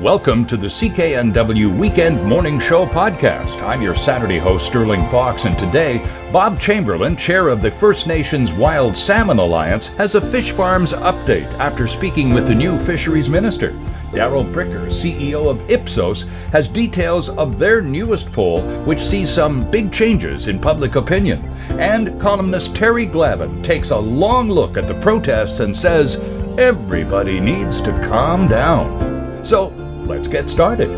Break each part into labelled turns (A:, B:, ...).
A: Welcome to the CKNW Weekend Morning Show podcast. I'm your Saturday host, Sterling Fox, and today, Bob Chamberlain, chair of the First Nations Wild Salmon Alliance, has a fish farms update after speaking with the new fisheries minister. Darrell Bricker, CEO of Ipsos, has details of their newest poll, which sees some big changes in public opinion. And columnist Terry Glavin takes a long look at the protests and says everybody needs to calm down. So let's get started.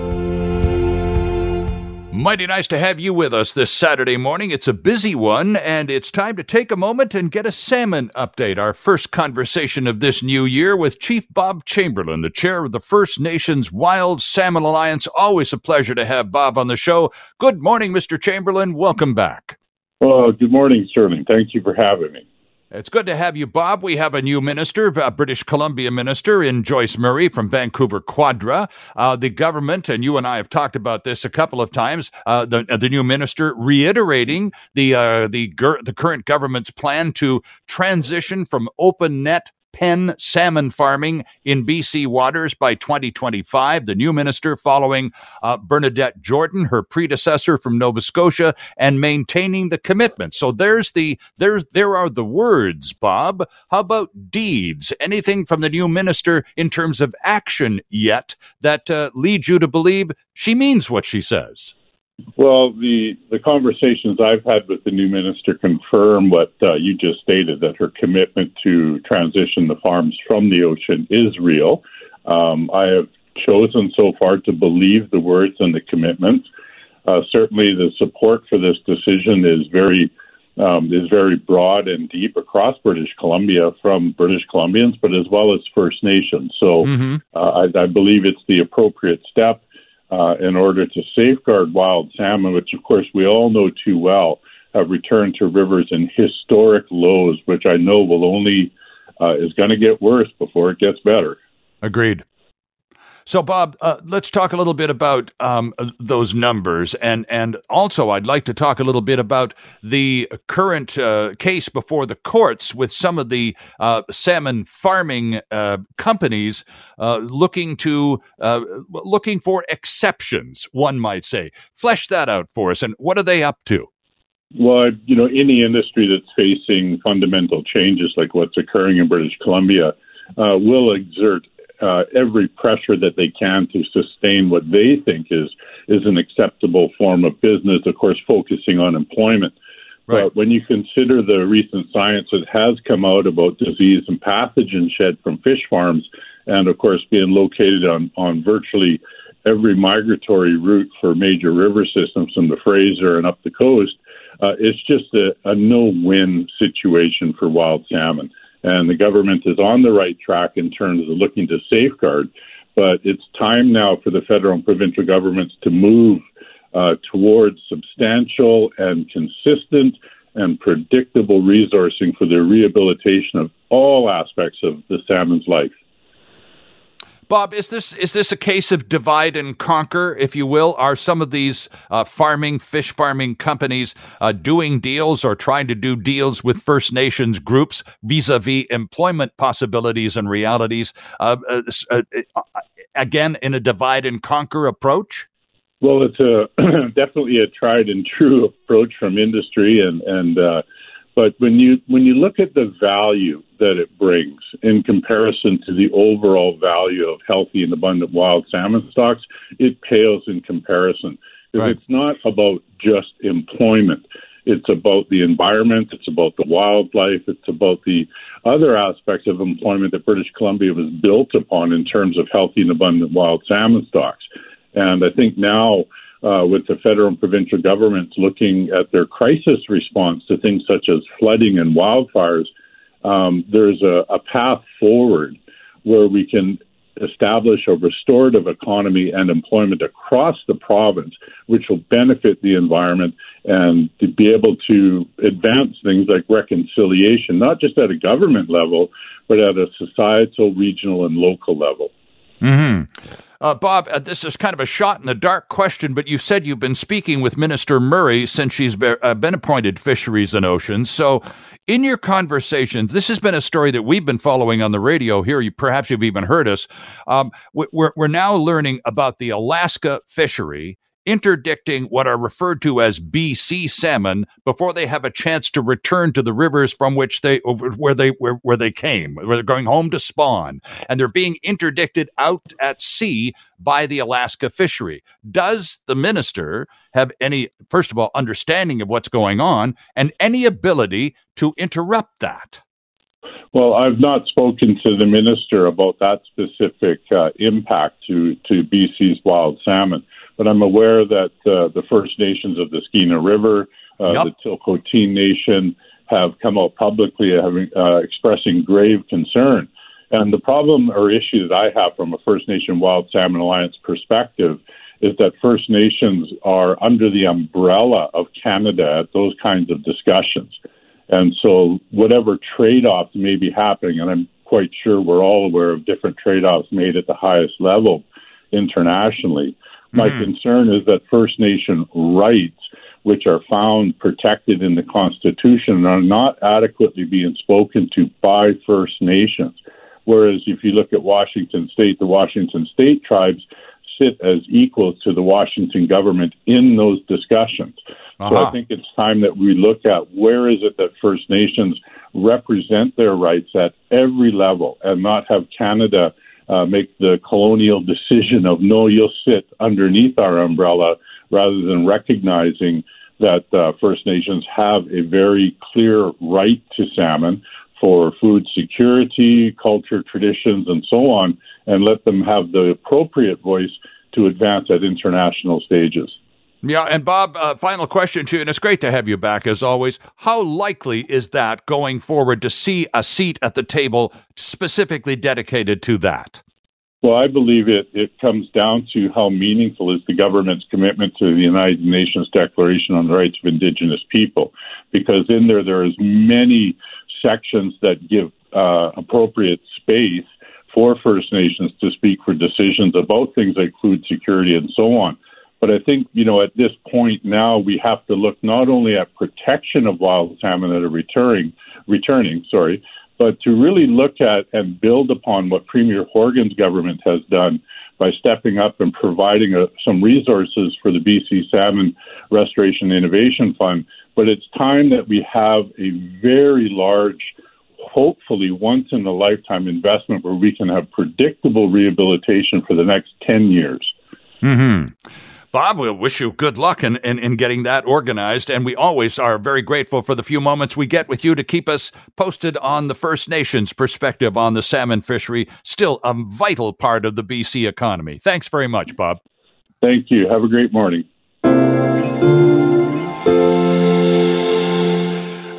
A: Mighty nice to have you with us this Saturday morning. It's a busy one, and it's time to take a moment and get a salmon update. Our first conversation of this new year with Chief Bob Chamberlain, the chair of the First Nations Wild Salmon Alliance. Always a pleasure to have Bob on the show. Good morning, Mr. Chamberlain. Welcome back.
B: Well, good morning, Sterling. Thank you for having me.
A: It's good to have you, Bob. We have a new minister, a British Columbia minister in Joyce Murray from Vancouver Quadra. Uh, the government, and you and I have talked about this a couple of times, uh, the, uh, the new minister reiterating the, uh, the, the current government's plan to transition from open net pen salmon farming in BC waters by 2025. The new minister following uh, Bernadette Jordan, her predecessor from Nova Scotia, and maintaining the commitment. So there's the there's there are the words, Bob. How about deeds? Anything from the new minister in terms of action yet that uh, leads you to believe she means what she says?
B: Well, the the conversations I've had with the new minister confirm what uh, you just stated that her commitment to transition the farms from the ocean is real. Um, I have chosen so far to believe the words and the commitments. Uh, certainly, the support for this decision is very um, is very broad and deep across British Columbia from British Columbians, but as well as First Nations. So mm-hmm. uh, I, I believe it's the appropriate step uh, in order to safeguard wild salmon, which of course we all know too well, have returned to rivers in historic lows, which I know will only uh, is going to get worse before it gets better.
A: Agreed. So, Bob, uh, let's talk a little bit about um, those numbers, and and also I'd like to talk a little bit about the current uh, case before the courts with some of the uh, salmon farming uh, companies uh, looking to uh, looking for exceptions. One might say, flesh that out for us, and what are they up to?
B: Well, you know, any industry that's facing fundamental changes like what's occurring in British Columbia will exert uh, every pressure that they can to sustain what they think is is an acceptable form of business. Of course, focusing on employment. Right. But when you consider the recent science that has come out about disease and pathogen shed from fish farms, and of course being located on, on virtually every migratory route for major river systems from the Fraser and up the coast, uh, it's just a, a no-win situation for wild salmon and the government is on the right track in terms of looking to safeguard. But it's time now for the federal and provincial governments to move uh, towards substantial and consistent and predictable resourcing for the rehabilitation of all aspects of the salmon's life.
A: Bob, is this is this a case of divide and conquer, if you will? Are some of these uh, farming, fish farming companies uh, doing deals or trying to do deals with First Nations groups vis-a-vis employment possibilities and realities? Uh, uh, uh, uh again, in a divide and conquer approach.
B: Well, it's a definitely a tried and true approach from industry and and but when you when you look at the value that it brings in comparison to the overall value of healthy and abundant wild salmon stocks, it pales in comparison. Right. It's not about just employment. It's about the environment. It's about the wildlife. It's about the other aspects of employment that British Columbia was built upon in terms of healthy and abundant wild salmon stocks. And I think now uh, with the federal and provincial governments looking at their crisis response to things such as flooding and wildfires, um, there's a, a path forward where we can establish a restorative economy and employment across the province, which will benefit the environment and to be able to advance things like reconciliation, not just at a government level, but at a societal, regional, and local level.
A: Hmm. Uh, Bob, uh, this is kind of a shot in the dark question, but you said you've been speaking with Minister Murray since she's be, uh, been appointed Fisheries and Oceans. So, in your conversations, this has been a story that we've been following on the radio here. You, perhaps you've even heard us. Um, we're, we're now learning about the Alaska fishery interdicting what are referred to as BC salmon before they have a chance to return to the rivers from which they where they where, where they came where they're going home to spawn. And they're being interdicted out at sea by the Alaska fishery. Does the minister have any first of all understanding of what's going on and any ability to interrupt that?
B: Well, I've not spoken to the minister about that specific uh, impact to, to BC's wild salmon but I'm aware that uh, the First Nations of the Skeena River, uh, yep. the Chilcotin Nation, have come out publicly having, uh, expressing grave concern. And the problem or issue that I have from a First Nation Wild Salmon Alliance perspective is that First Nations are under the umbrella of Canada at those kinds of discussions. And so, whatever trade offs may be happening, and I'm quite sure we're all aware of different trade offs made at the highest level internationally, my mm. concern is that First Nation rights, which are found protected in the Constitution, are not adequately being spoken to by First Nations. Whereas if you look at Washington State, the Washington State tribes sit as equals to the Washington government in those discussions. Uh-huh. So I uh-huh. think it's time that we look at where is it that First Nations represent their rights at every level and not have Canada uh, make the colonial decision of no, you'll sit underneath our umbrella rather than recognizing that uh, First Nations have a very clear right to salmon for food security, culture, traditions, and so on, and let them have the appropriate voice to advance at international stages.
A: Yeah, and Bob, uh, final question to you, and it's great to have you back as always. How likely is that going forward to see a seat at the table specifically dedicated to that?
B: Well, I believe it, it comes down to how meaningful is the government's commitment to the United Nations Declaration on the Rights of Indigenous People, because in there there is many sections that give uh, appropriate space for First Nations to speak for decisions about things like food security and so on. But I think, you know, at this point now we have to look not only at protection of wild salmon that are returning, returning, sorry, but to really look at and build upon what Premier Horgan's government has done by stepping up and providing a, uh, some resources for the BC Salmon Restoration Innovation Fund. But it's time that we have a very large hopefully once in a lifetime investment where we can have predictable rehabilitation for the next 10 years.
A: Mm-hmm. Bob, we'll wish you good luck in, in, in, getting that organized. And we always are very grateful for the few moments we get with you to keep us posted on the First Nations perspective on the salmon fishery, still a vital part of the BC economy. Thanks very much, Bob.
B: Thank you. Have a great morning.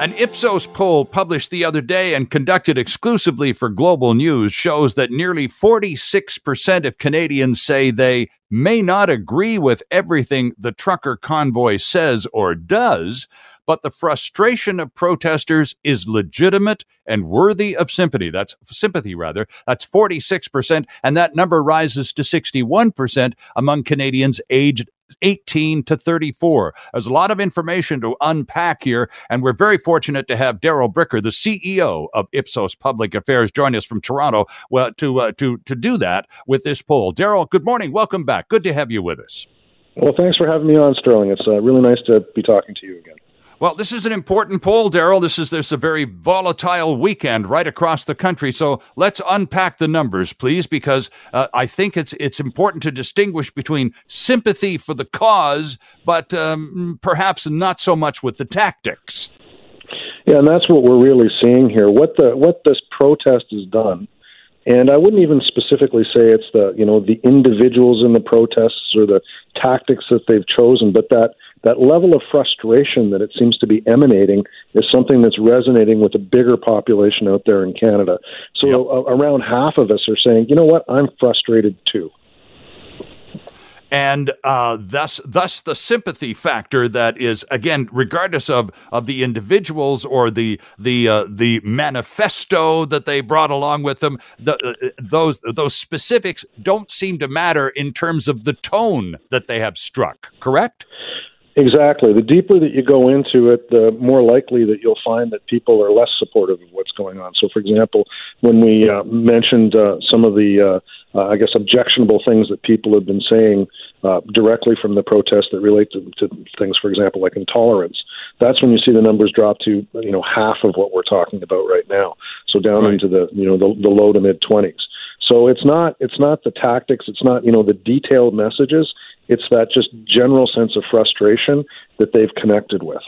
A: An Ipsos poll published the other day and conducted exclusively for Global News shows that nearly 46% of Canadians say they may not agree with everything the trucker convoy says or does, but the frustration of protesters is legitimate and worthy of sympathy. That's sympathy, rather. That's 46%, and that number rises to 61% among Canadians aged 18 to 34. There's a lot of information to unpack here, and we're very fortunate to have Darrell Bricker, the CEO of Ipsos Public Affairs, join us from Toronto well, to, uh, to, to do that with this poll. Darrell, good morning. Welcome back. Good to have you with us.
C: Well, thanks for having me on, Sterling. It's uh, really nice to be talking to you again.
A: Well, this is an important poll, Darrell. This is this a very volatile weekend right across the country. So let's unpack the numbers, please, because uh, I think it's it's important to distinguish between sympathy for the cause, but um, perhaps not so much with the tactics.
C: Yeah, and that's what we're really seeing here. What the what this protest has done, and I wouldn't even specifically say it's the you know the individuals in the protests or the tactics that they've chosen, but that that level of frustration that it seems to be emanating is something that's resonating with a bigger population out there in Canada. So yep. around half of us are saying, you know what, I'm frustrated too.
A: and uh, thus thus the sympathy factor that is again, regardless of of the individuals or the the uh, the manifesto that they brought along with them, the, uh, those those specifics don't seem to matter in terms of the tone that they have struck. Correct.
C: Exactly. The deeper that you go into it, the more likely that you'll find that people are less supportive of what's going on. So, for example, when we uh, mentioned uh, some of the, uh, uh I guess, objectionable things that people have been saying uh, directly from the protests that relate to, to things, for example, like intolerance, that's when you see the numbers drop to you know half of what we're talking about right now. So down right. into the you know the, the low to mid twenties. So it's not it's not the tactics, it's not you know the detailed messages it's that just general sense of frustration that they've connected with.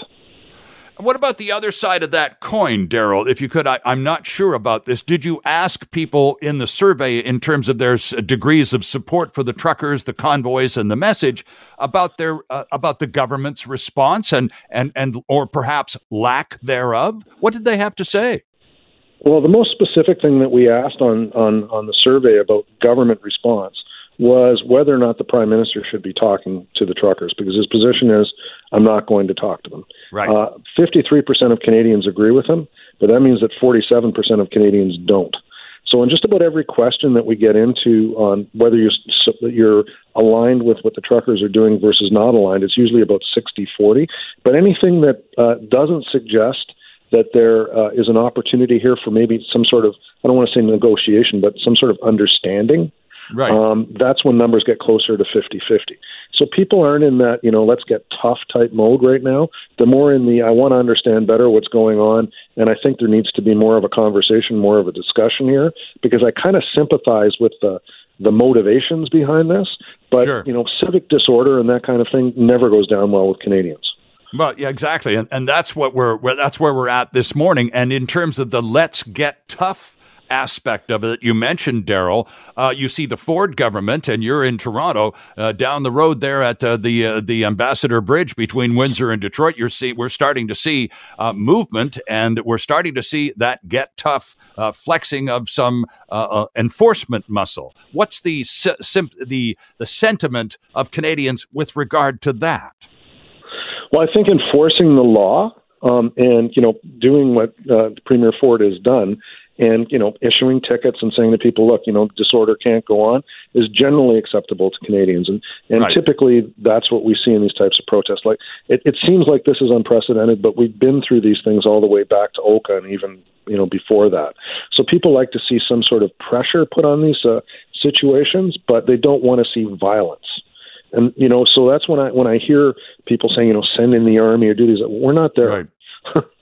A: What about the other side of that coin, Darrell? If you could, I, am not sure about this. Did you ask people in the survey, in terms of their degrees of support for the truckers, the convoys, and the message, about their uh, about the government's response and and and or perhaps lack thereof? What did they have to say?
C: Well, the most specific thing that we asked on on on the survey about government response was whether or not the prime minister should be talking to the truckers because his position is I'm not going to talk to them.
A: Right. Uh,
C: 53% of Canadians agree with him, but that means that 47% of Canadians don't. So, in just about every question that we get into on whether you're, you're aligned with what the truckers are doing versus not aligned, it's usually about 60 40. But anything that uh, doesn't suggest that there uh, is an opportunity here for maybe some sort of, I don't want to say negotiation, but some sort of understanding
A: Right.
C: Um, that's when numbers get closer to 50 50. So people aren't in that, you know, let's get tough type mode right now. They're more in the, I want to understand better what's going on. And I think there needs to be more of a conversation, more of a discussion here, because I kind of sympathize with the, the motivations behind this. But,
A: sure.
C: you know, civic disorder and that kind of thing never goes down well with Canadians.
A: Well, yeah, exactly, and and that's what we're that's where we're at this morning. And in terms of the let's get tough aspect of it you mentioned, Darrell. Uh, you see the Ford government, and you're in Toronto, uh, down the road there at uh, the uh, the Ambassador Bridge between Windsor and Detroit. You're see we're starting to see uh, movement, and we're starting to see that get tough uh, flexing of some enforcement muscle. What's the sim- the the sentiment of Canadians with regard to that?
C: Well, I think enforcing the law um, and you know doing what Premier Ford has done and you know issuing tickets and saying to people look you know disorder can't go on is generally acceptable to canadians. And and right. typically that's what we see in these types of protests. Like it, it seems like this is unprecedented but we've been through these things all the way back to oka and even you know before that. So people like to see some sort of pressure put on these uh, situations but they don't want to see violence. And you know so that's when i when i hear people saying you know send in the army or do these we're not there.
A: Right.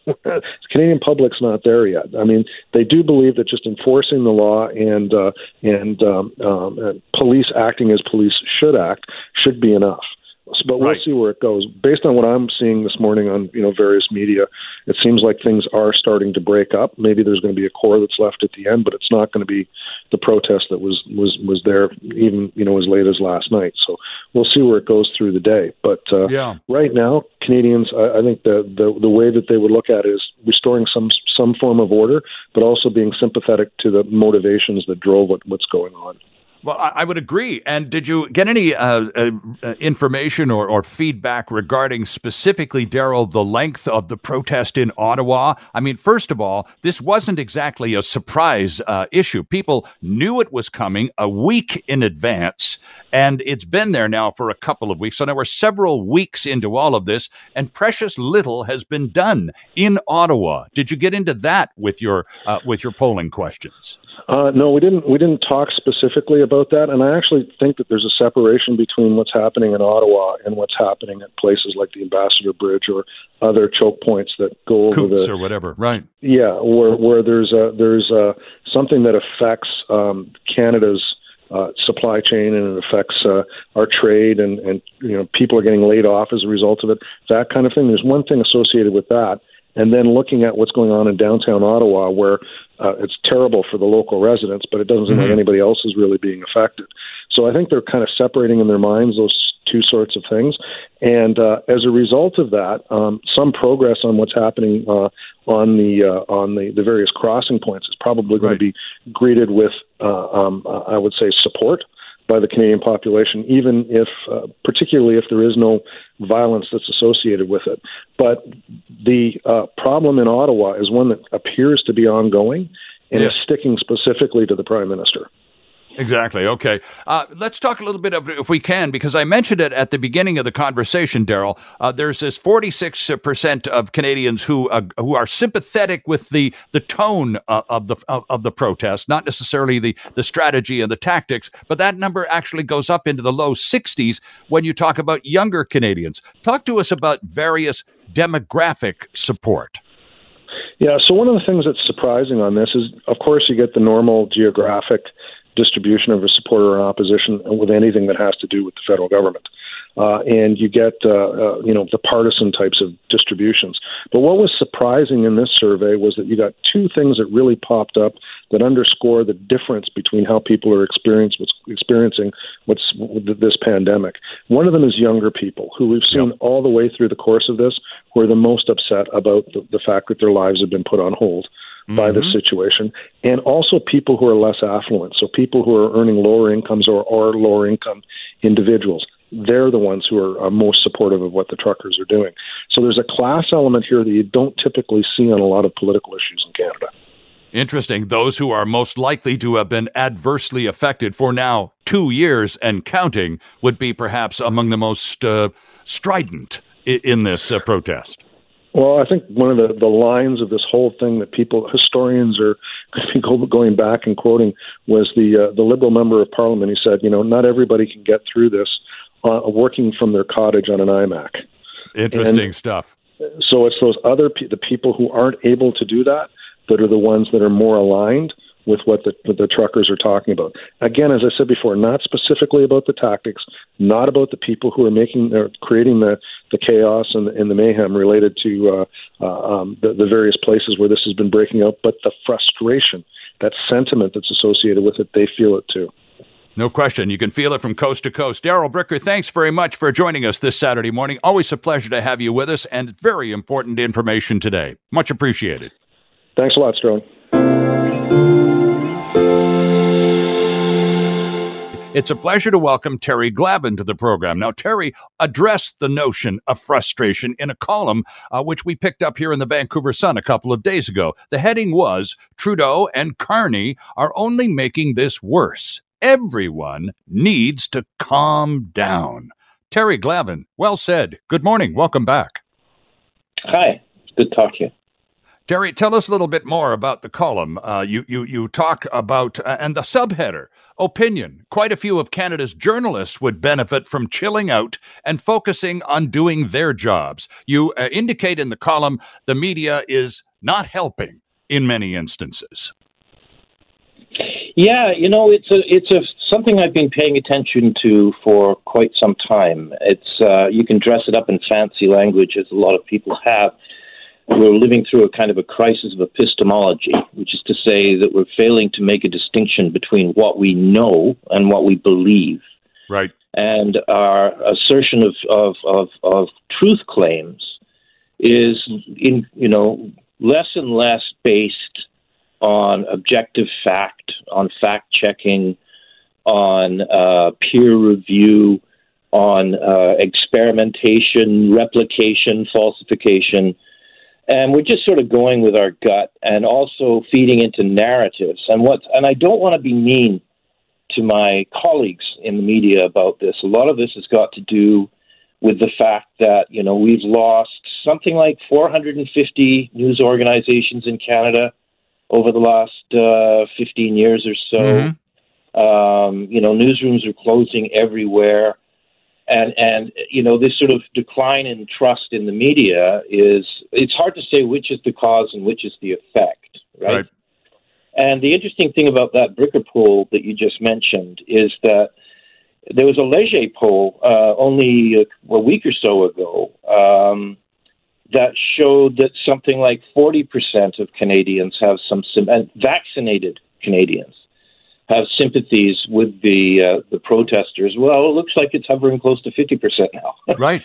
C: The Canadian public's not there yet. I mean, they do believe that just enforcing the law and uh, and um, um, police acting as police should act should be enough but we'll
A: right.
C: see where it goes. Based on what I'm seeing this morning on you know various media, it seems like things are starting to break up. Maybe there's going to be a core that's left at the end, but it's not going to be the protest that was was was there even you know as late as last night. So we'll see where it goes through the day. But uh,
A: yeah.
C: right now, Canadians, I, I think the, the the way that they would look at it is restoring some some form of order, but also being sympathetic to the motivations that drove what, what's going on.
A: Well, I, I, would agree. And did you get any uh, uh, uh, information or, or, feedback regarding specifically, Darrell, the length of the protest in Ottawa? I mean, first of all, this wasn't exactly a surprise uh, issue. People knew it was coming a week in advance, and it's been there now for a couple of weeks. So now we're several weeks into all of this, and precious little has been done in Ottawa. Did you get into that with your uh, with your polling questions?
C: Uh, no, we didn't. We didn't talk specifically about that, and I actually think that there's a separation between what's happening in Ottawa and what's happening at places like the Ambassador Bridge or other choke points that go over
A: Coutts
C: the
A: or whatever. Right.
C: Yeah, where where there's a there's a something that affects um, Canada's uh, supply chain and it affects uh, our trade and and you know people are getting laid off as a result of it. That kind of thing. There's one thing associated with that and then looking at what's going on in downtown Ottawa, where uh, it's terrible for the local residents, but it doesn't seem mm-hmm. like anybody else is really being affected. So I think they're kind of separating in their minds those two sorts of things, and uh, as a result of that, um, some progress on what's happening uh, on the uh, on the, the various crossing points is probably going
A: right.
C: to be greeted with, uh, um, I would say, support by the Canadian population, even if, uh, particularly if there is no violence that's associated with it. But the uh, problem in Ottawa is one that appears to be ongoing and yes. is sticking specifically to the Prime Minister.
A: Exactly. Okay. Uh, let's talk a little bit of, if we can, because I mentioned it at the beginning of the conversation, Darrell. Uh, there's this 46% of Canadians who uh, who are sympathetic with the the tone uh, of the of, of, the protest, not necessarily the the strategy and the tactics, but that number actually goes up into the low 60s when you talk about younger Canadians. Talk to us about various demographic support.
C: Yeah, so one of the things that's surprising on this is, of course, you get the normal geographic distribution of a supporter or opposition with anything that has to do with the federal government. Uh, and you get, uh, uh, you know, the partisan types of distributions. But what was surprising in this survey was that you got two things that really popped up that underscore the difference between how people are experiencing what's, experiencing what's this pandemic. One of them is younger people who we've seen yep. all the way through the course of this who are the most upset about the, the fact that their lives have been put on hold mm-hmm. by this situation, and also people who are less affluent. So people who are earning lower incomes or, or lower income individuals. They're the ones who are, are most supportive of what the truckers are doing. So there's a class element here that you don't typically see on a lot of political issues in Canada.
A: Interesting. Those who are most likely to have been adversely affected for now two years and counting would be perhaps among the most uh, strident in, in this uh, protest.
C: Well, I think one of the, the lines of this whole thing that people, historians are going back and quoting was the uh, the Liberal member of Parliament. He said, you know, not everybody can get through this uh, working from their cottage on an iMac.
A: Interesting and stuff.
C: So it's those other pe- the people who aren't able to do that that are the ones that are more aligned with what the, the truckers are talking about. Again, as I said before, not specifically about the tactics, not about the people who are making or creating the, the chaos and, and the mayhem related to uh, uh, um, the, the various places where this has been breaking out, but the frustration, that sentiment that's associated with it, they feel it too.
A: No question. You can feel it from coast to coast. Darrell Bricker, thanks very much for joining us this Saturday morning. Always a pleasure to have you with us and very important information today. Much appreciated.
C: Thanks a lot, Sterling.
A: It's a pleasure to welcome Terry Glavin to the program. Now, Terry addressed the notion of frustration in a column uh, which we picked up here in the Vancouver Sun a couple of days ago. The heading was Trudeau and Carney are only making this worse. Everyone needs to calm down. Terry Glavin, well said. Good morning. Welcome back.
D: Hi. Good to talk to you.
A: Terry, tell us a little bit more about the column. Uh, you, you, you talk about, uh, and the subheader, opinion. Quite a few of Canada's journalists would benefit from chilling out and focusing on doing their jobs. You uh, indicate in the column the media is not helping in many instances.
D: Yeah, you know, it's a it's a something I've been paying attention to for quite some time. It's uh, you can dress it up in fancy language, as a lot of people have we're living through a kind of a crisis of epistemology, which is to say that we're failing to make a distinction between what we know and what we believe.
A: Right.
D: And our assertion of, of, of, of truth claims is in you know less and less based on objective fact, on fact checking, on uh, peer review, on uh, experimentation, replication, falsification and we're just sort of going with our gut and also feeding into narratives and what and I don't want to be mean to my colleagues in the media about this. A lot of this has got to do with the fact that you know we've lost something like 450 news organizations in Canada over the last uh, 15 years or so. Mm-hmm. Um, you know, newsrooms are closing everywhere and and you know this sort of decline in trust in the media is it's hard to say which is the cause and which is the effect, right? right. And the interesting thing about that Bricker poll that you just mentioned is that there was a Leger poll uh, only a, a, week or so ago um, that showed that something like 40% of Canadians have some, and vaccinated Canadians have sympathies with the uh, the protesters. Well, it looks like it's hovering close to fifty percent now.
A: right.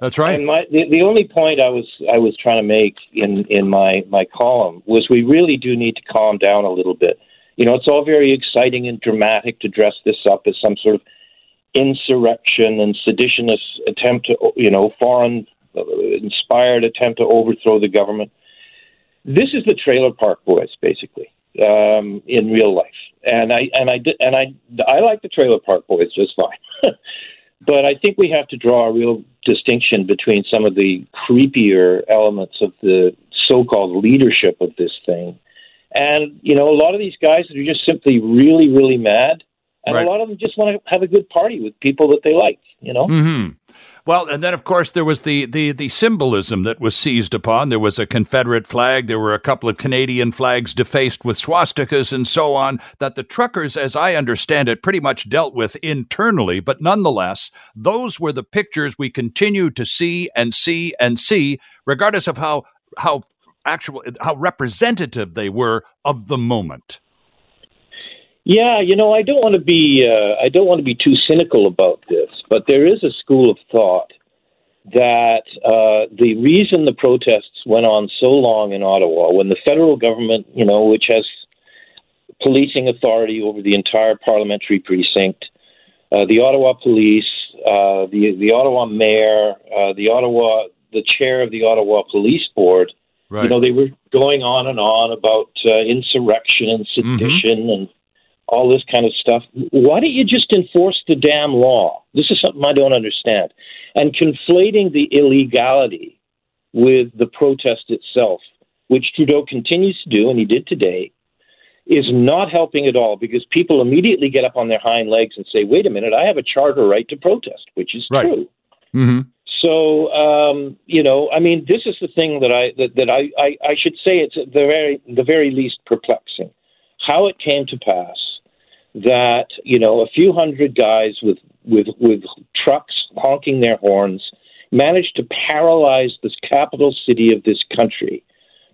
A: That's right.
D: And my the, the only point I was I was trying to make in in my my column was we really do need to calm down a little bit. You know, it's all very exciting and dramatic to dress this up as some sort of insurrection and seditionist attempt to, you know, foreign uh, inspired attempt to overthrow the government. This is the Trailer Park Boys, basically, um, in real life. And I and I and I I like the Trailer Park Boys just fine. but I think we have to draw a real distinction between some of the creepier elements of the so-called leadership of this thing, and you know, a lot of these guys that are just simply really, really mad and right. a lot of them just want to have a good party with people that they like, you know.
A: Mm-hmm. Well, and then of course there was the, the the symbolism that was seized upon. There was a Confederate flag. There were a couple of Canadian flags defaced with swastikas and so on. That the truckers, as I understand it, pretty much dealt with internally. But nonetheless, those were the pictures we continue to see and see and see, regardless of how how actual how representative they were of the moment.
D: Yeah, you know, I don't want to be uh, I don't want to be too cynical about this, but there is a school of thought that uh, the reason the protests went on so long in Ottawa, when the federal government, you know, which has policing authority over the entire parliamentary precinct, uh, the Ottawa police, uh, the the Ottawa mayor, uh, the Ottawa the chair of the Ottawa Police Board, right. you know, they were going on and on about uh, insurrection and sedition mm-hmm. and all this kind of stuff. Why don't you just enforce the damn law? This is something I don't understand. And conflating the illegality with the protest itself, which Trudeau continues to do, and he did today, is not helping at all because people immediately get up on their hind legs and say, wait a minute, I have a charter right to protest, which is right. true. Mm-hmm. So um, you know, I mean, this is the thing that I that, that I, I, I should say it's the very the very least perplexing. How it came to pass that you know a few hundred guys with with with trucks honking their horns managed to paralyze this capital city of this country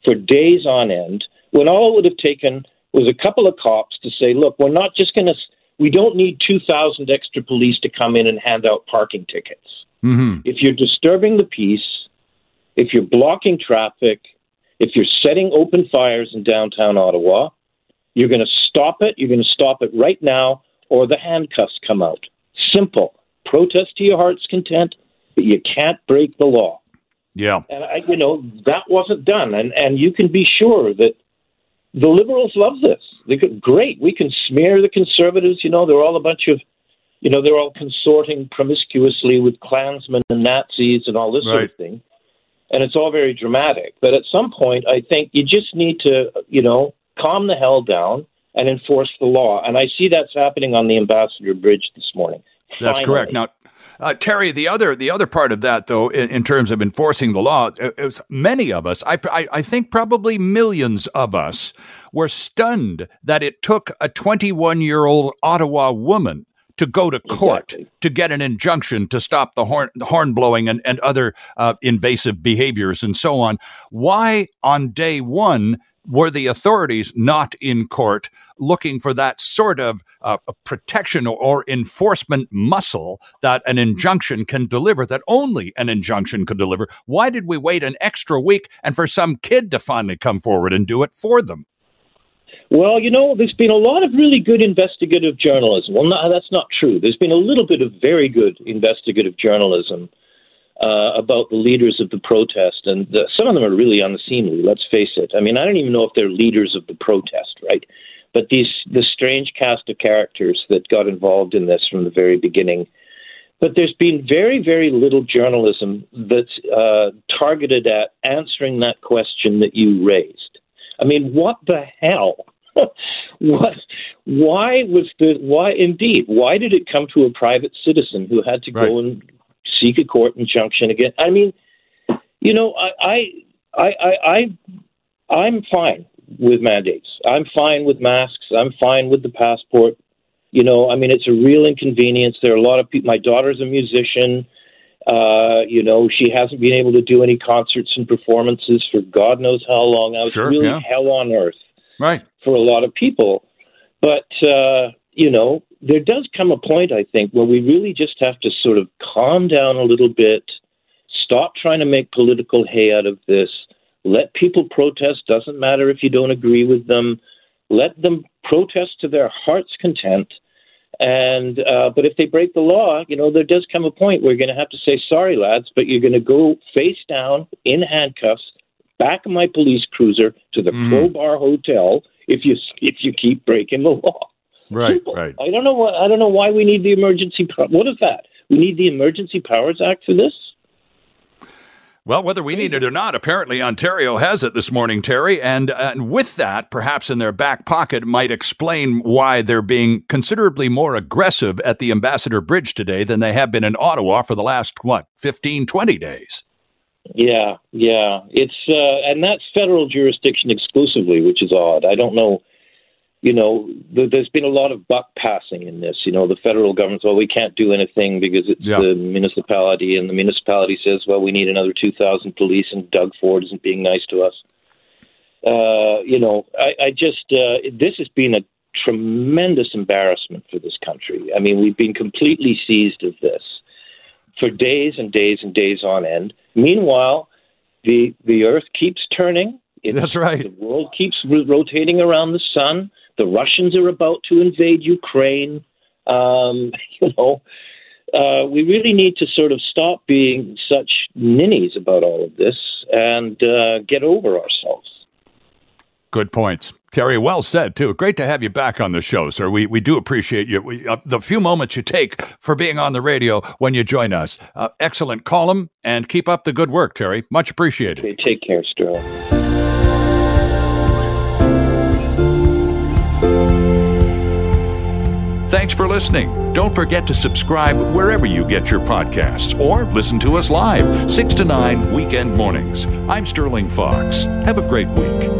D: for days on end when all it would have taken was a couple of cops to say look we're not just going to we don't need 2000 extra police to come in and hand out parking tickets mm-hmm. if you're disturbing the peace if you're blocking traffic if you're setting open fires in downtown ottawa you're going to stop it. You're going to stop it right now, or the handcuffs come out. Simple. Protest to your heart's content, but you can't break the law.
A: Yeah.
D: And I, you know that wasn't done, and and you can be sure that the liberals love this. They go, great. We can smear the conservatives. You know, they're all a bunch of, you know, they're all consorting promiscuously with Klansmen and Nazis and all this right. sort of thing. And it's all very dramatic. But at some point, I think you just need to, you know, calm the hell down and enforce the law. And I see that's happening on the Ambassador Bridge this morning.
A: That's
D: Finally.
A: correct. Now, uh, Terry, the other the other part of that, though, in, in terms of enforcing the law, is many of us, I, I, I think probably millions of us, were stunned that it took a 21 year old Ottawa woman to go to court exactly. to get an injunction to stop the horn, the horn blowing and, and other uh, invasive behaviors and so on. Why on day one were the authorities not in court looking for that sort of uh, protection or enforcement muscle that an injunction can deliver, that only an injunction could deliver? Why did we wait an extra week and for some kid to finally come forward and do it for them?
D: Well, you know, there's been a lot of really good investigative journalism. Well, no, that's not true. There's been a little bit of very good investigative journalism uh, about the leaders of the protest, and the, some of them are really unseemly. Let's face it. I mean, I don't even know if they're leaders of the protest, right? But these the strange cast of characters that got involved in this from the very beginning. But there's been very, very little journalism that's uh, targeted at answering that question that you raised. I mean, what the hell what? Why was the why? Indeed, why did it come to a private citizen who had to right. go and seek a court injunction again? I mean, you know, I, I, I, I, I'm fine with mandates. I'm fine with masks. I'm fine with the passport. You know, I mean, it's a real inconvenience. There are a lot of people. My daughter's a musician. Uh, you know, she hasn't been able to do any concerts and performances for God knows how long. I was sure, really yeah. hell on earth
A: right
D: for a lot of people. But uh, you know, there does come a point, I think, where we really just have to sort of calm down a little bit, stop trying to make political hay out of this, let people protest. Doesn't matter if you don't agree with them. Let them protest to their heart's content. And uh, but if they break the law, you know there does come a point where you're going to have to say sorry, lads, but you're going to go face down in handcuffs back of my police cruiser to the mm. Crowbar Hotel if you if you keep breaking the law.
A: Right, People, right.
D: I don't know what I don't know why we need the emergency. What is that? We need the Emergency Powers Act for this.
A: Well, whether we need it or not, apparently Ontario has it this morning, Terry. And, and with that, perhaps in their back pocket, might explain why they're being considerably more aggressive at the Ambassador Bridge today than they have been in Ottawa for the last, what, 15, 20 days.
D: Yeah, yeah. It's, uh, and that's federal jurisdiction exclusively, which is odd. I don't know you know, there's been a lot of buck passing in this. You know, the federal government, well, we can't do anything because it's yeah. the municipality, and the municipality says, well, we need another 2,000 police, and Doug Ford isn't being nice to us. Uh, you know, I, I just, uh, this has been a tremendous embarrassment for this country. I mean, we've been completely seized of this for days and days and days on end. Meanwhile, the the earth keeps turning.
A: It's, That's right.
D: The world keeps rotating around the sun. The Russians are about to invade Ukraine. Um, you know, uh, we really need to sort of stop being such ninnies about all of this and uh, get over ourselves.
A: Good points. Terry, well said, too. Great to have you back on the show, sir. We, we do appreciate you. We, uh, the few moments you take for being on the radio when you join us. Uh, excellent column, and keep up the good work, Terry. Much appreciated.
D: Okay, take care, Sterling.
A: Thanks for listening. Don't forget to subscribe wherever you get your podcasts or listen to us live, 6 to 9 weekend mornings. I'm Sterling Fox. Have a great week.